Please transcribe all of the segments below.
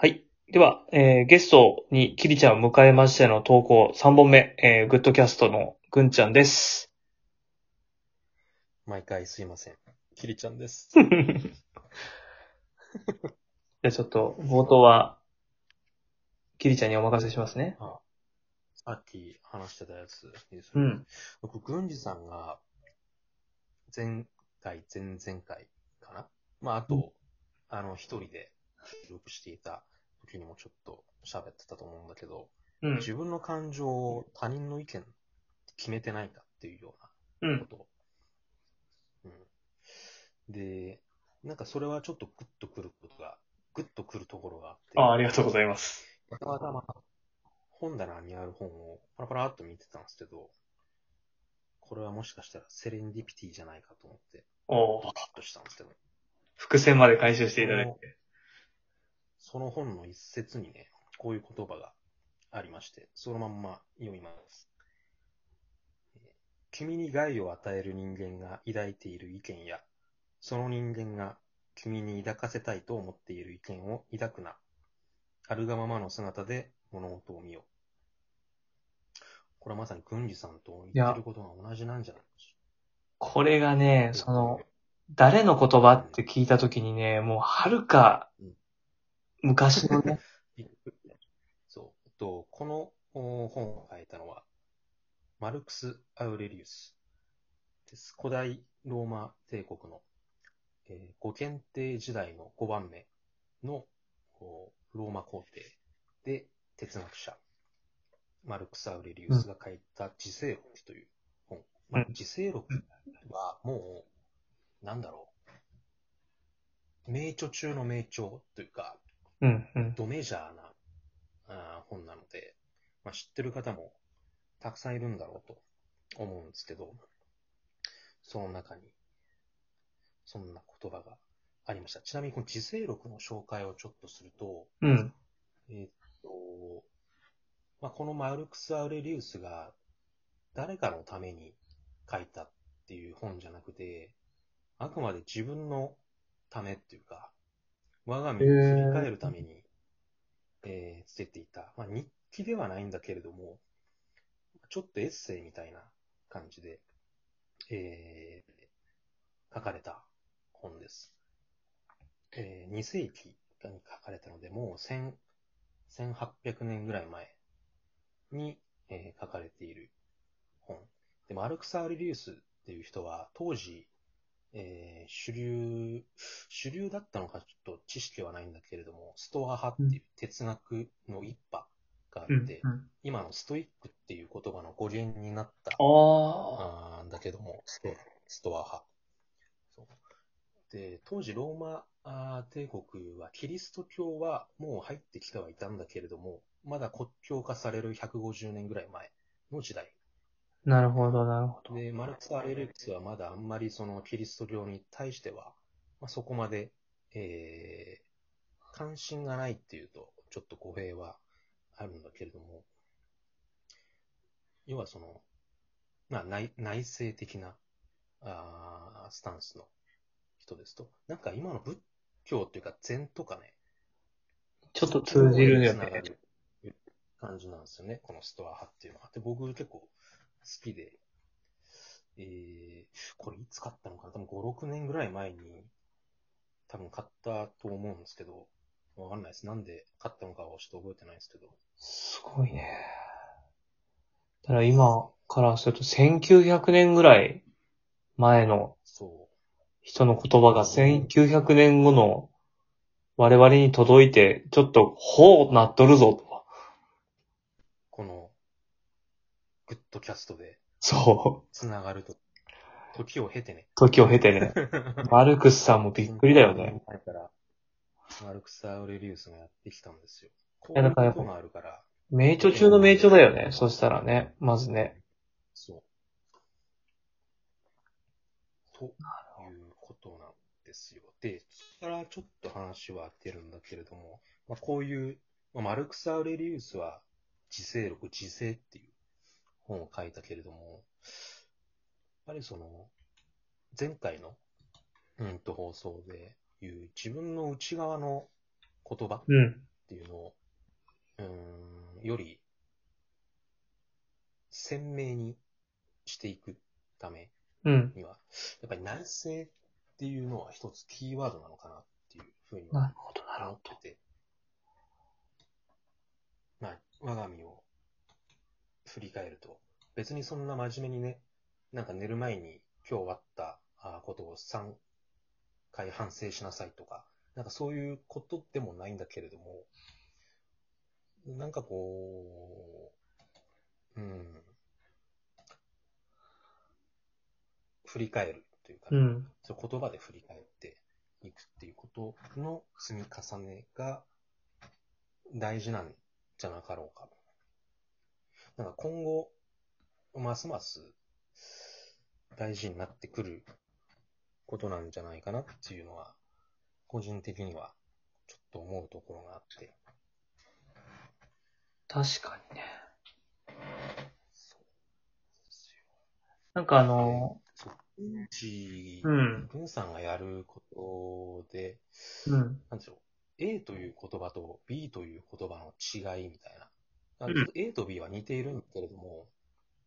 はい。では、えーゲストにキリちゃんを迎えましての投稿3本目、えーグッドキャストのぐんちゃんです。毎回すいません。キリちゃんです。じゃあちょっと、冒頭は、キリちゃんにお任せしますね。さっき話してたやつです。うん。僕、郡司さんが、前回、前々回かな？まあ、あと、うんあの、一人で収録していた時にもちょっと喋ってたと思うんだけど、うん。自分の感情を他人の意見決めてないかっていうようう。なんこと。うん。で、なんかそれはちょっとグッとくることが、グッとくるところがあって。あありがとうございます。たまたま本棚にある本をパラパラっと見てたんですけど、これはもしかしたらセレンディピティじゃないかと思って、おードキッとしたんですけど、伏線まで回収していただいて。その本の一節にね、こういう言葉がありまして、そのまんま読みます。えー君に害を与える人間が抱いている意見や、その人間が君に抱かせたいと思っている意見を抱くな。あるがままの姿で物事を見よ。これはまさに郡司さんと言ってることが同じなんじゃないこれがょね。その、誰の言葉って聞いたときにね、もうはるかうん、昔のね、そう。と、このお本を書いたのは、マルクス・アウレリウスです。古代ローマ帝国の、えー五検定時代の5番目のローマ皇帝で哲学者、マルクス・アウレリウスが書いた自世録という本。まあうん自世録はもう、なんだろう。名著中の名著というか、うん、うん。ドメジャーなあー本なので、まあ、知ってる方もたくさんいるんだろうと思うんですけど、その中に、そんな言葉がありました。ちなみにこの自世録の紹介をちょっとすると、うん。えーっと、まあ、このマルクス・アウレリウスが誰かのために書いたっていう本じゃなくて、あくまで自分のためっていうか、我が身を振り返るために、えーつけていた、まあ、日記ではないんだけれども、ちょっとエッセイみたいな感じで、えー書かれた本です。えー2世紀に書かれたので、もう1000 1800年ぐらい前に、えー書かれている本。で、マルクス・アウレリウスっていう人は、当時、えー主流、主流だったのかちょっと知識はないんだけれども、ストア派っていう哲学の一派があうんって、うん今のストイックっていう言葉の語源になったあだけども、ストストア派。で、当時ローマ帝国は、キリスト教はもう入ってきてはいたんだけれども、まだ国教化される150年ぐらい前の時代。なるほど、なるほど。で、マルクス・アレレクスはまだあんまりそのキリスト教に対しては、まあ、そこまで、えー、関心がないっていうと、ちょっと語弊はあるんだけれども、要はその、まあ内内政的なあースタンスの人ですと、なんか今の仏教っていうか禅とかね、ちょっと通じるよね。感じなんですよね、このストア派っていうのは。で、僕結構好きで、えー、これいつ買ったのかな？多分5、6年ぐらい前に、多分買ったと思うんですけど、わかんないです。なんで買ったのかはちょっと覚えてないですけど。すごいね。だから今からすると1900年ぐらい前のそ人の言葉が1900年後の我々に届いて、ちょっと、ほうなっとるぞと。う、この、グッドキャストでそう。繋がると、時を経てね。時を経てね。マルクスさんもびっくりだよね。。前から、マルクス・アウレリウスがやってきたんですよ。こうやだからやっぱいうことがあるから、名著中の名著だよね。そしたらね。まずね。そう。ということなんですよ。で、そこからちょっと話は出るんだけれども、まあ、こういう、まあ、マルクス・アウレリウスは、自世録、自世っていう本を書いたけれども、やっぱりその、前回の、うんと放送でいう自分の内側の言葉っていうのを、うーん、より鮮明にしていくためうん。には、やっぱり内政っていうのは一つキーワードなのかなっていうふうに思ほってて、まあ、我が身を振り返ると、別にそんな真面目にね、なんか寝る前に今日あったあことを3回反省しなさいとか、なんかそういうことでもないんだけれども、なんかこう、うん、振り返るというかど。ね、うん。そう言葉で振り返っていくっていうことの積み重ねが大事なんじゃなかろうか。なんか今後、ますます大事になってくることなんじゃないかなっていうのは、個人的にはちょっと思うところがあって。確かにね。そうですよ。なんかあの、そう。うんち、うん。文さんがやることで、うん。なんでしょう。A という言葉と B という言葉の違いみたいな。あうんちょっと A と B は似ているんだけれども、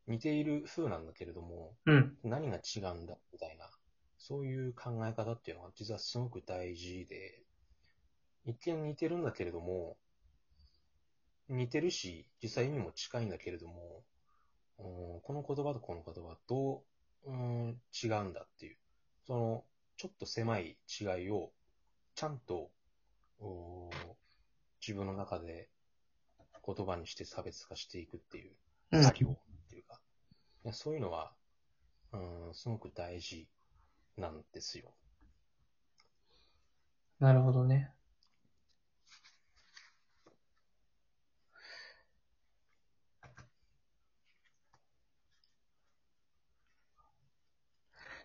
似ている風なんだけれども、うん。何が違うんだみたいな、そういう考え方っていうのは実はすごく大事で、一見似てるんだけれども、似てるし、実際意味も近いんだけれども、うんこの言葉とこの言葉どう、うん違うんだっていう、そのちょっと狭い違いをちゃんとお自分の中で言葉にして差別化していくっていううん。作業っていうか、いやそういうのは、うん、すごく大事なんですよ。なるほどね。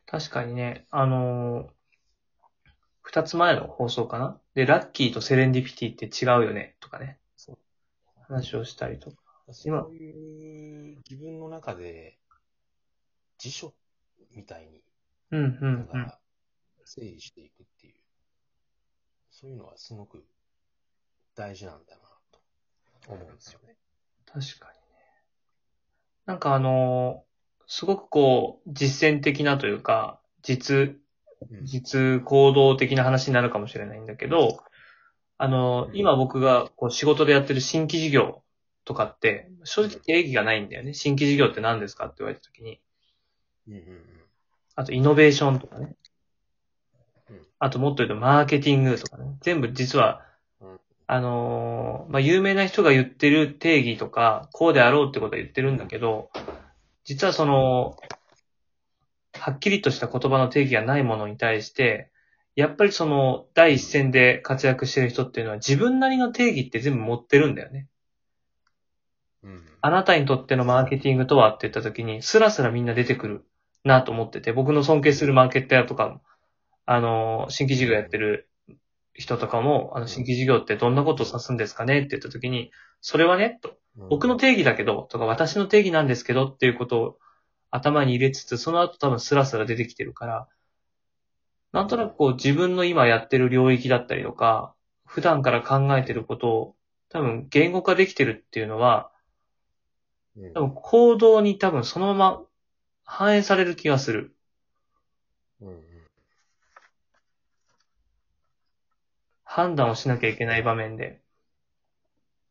確かにね、あのー二つ前の放送かな？で、ラッキーとセレンディピティって違うよね、とかね。話をしたりとか。そういう自分の中で辞書みたいに、うん、うん、整理していくっていう、そういうのはすごく大事なんだなと思うんですよね。確かにね。なんかあのーすごくこう、実践的なというか、実、うん実行動的な話になるかもしれないんだけど、あの、うん今僕がこう仕事でやってる新規事業とかって、正直定義がないんだよね。新規事業って何ですかって言われたときに。うんうんあと、イノベーションとかねうん。あと、もっと言うと、マーケティングとかね。全部実はうん、あのーまあ、有名な人が言ってる定義とか、こうであろうってことは言ってるんだけど、実はその、はっきりとした言葉の定義がないものに対して、やっぱりその、第一線で活躍してる人っていうのは自分なりの定義って全部持ってるんだよね。うん。うんあなたにとってのマーケティングとはって言った時に、スラスラみんな出てくるなと思ってて、僕の尊敬するマーケッターとかも、あの、新規事業やってる人とかも、あの、新規事業ってどんなことを指すんですかねって言った時に、それはね、と、うん。僕の定義だけど、とか私の定義なんですけどっていうことを頭に入れつつ、その後多分スラスラ出てきてるから、なんとなくこう自分の今やってる領域だったりとか、普段から考えてることを多分言語化できてるっていうのは、うん多分行動に多分そのまま反映される気がする。うんうん判断をしなきゃいけない場面で。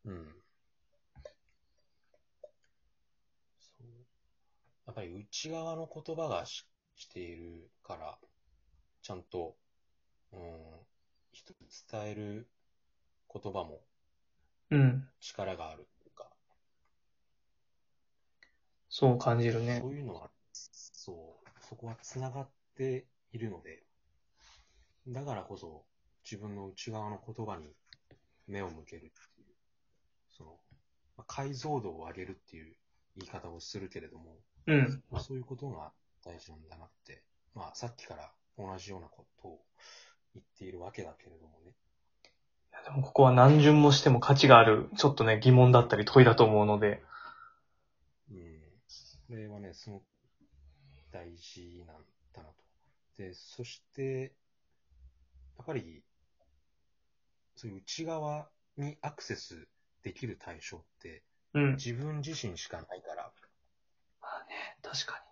うんやっぱり内側の言葉がししているから、ちゃんと、うん、人に伝える言葉もうん。力があるっていうか、そう感じるねそ。ういうのは、そう、そこは繋がっているので、だからこそ自分の内側の言葉に目を向けるっていう、その、まあ解像度を上げるっていう言い方をするけれども、うん。まあ、そういうことが大事なんだなって、まあさっきから同じようなことを言っているわけだけれどもね。でもここは何順もしても価値がある、ちょっとね、疑問だったり問いだと思うので。うん。それはね、すごく大事なんだなと。で、そして、やっぱり、そういう内側にアクセスできる対象ってうん。自分自身しかないから、まあね、確か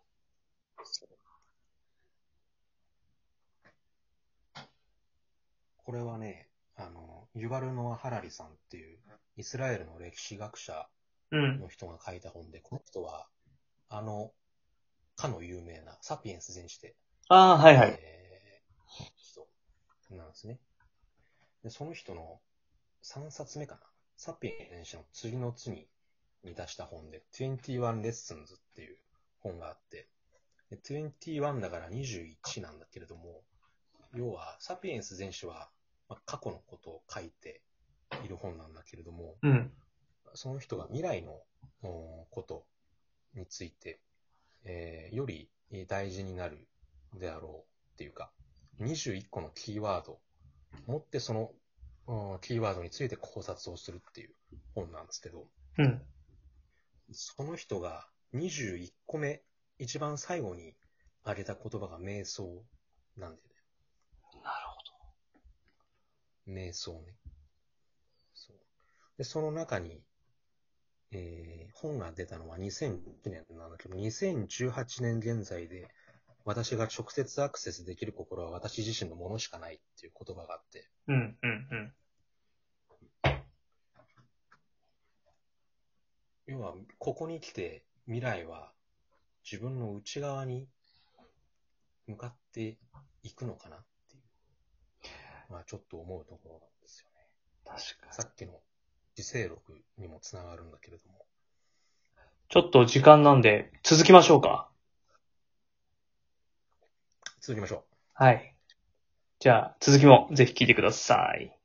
これはね、あの、ユバル・ノア・ハラリさんっていうイスラエルの歴史学者。の人が書いた本で、この人は、あの、かの有名なサピエンス全史で、ああ、はいはい。えー人なんですね。で、その人の3冊目かな。サピエンスの次の次に出した本で、21 Lessons っていう本があって、で21だから21なんだけれども、要は、サピエンス全史は、まあ、過去のことを書いている本なんだけれども、うん。その人が未来のおことについて、えーより大事になるであろうっていうか、21個のキーワードを持ってそのうんキーワードについて考察をするっていう本なんですけど、うん。その人が21個目、一番最後に挙げた言葉が瞑想なんで瞑想ね。そう。で、その中に、えー本が出たのは2001年なんだけど、2018年現在で、私が直接アクセスできる心は私自身のものしかないっていう言葉があって。うん、うん、うん。要は、ここに来て未来は自分の内側に向かっていくのかなまあちょっと思うところなんですよね。確かさっきの自制録にもつながるんだけれども。ちょっと時間なんで、続きましょうか。続きましょう。はい。じゃあ、続きもぜひ聞いてください。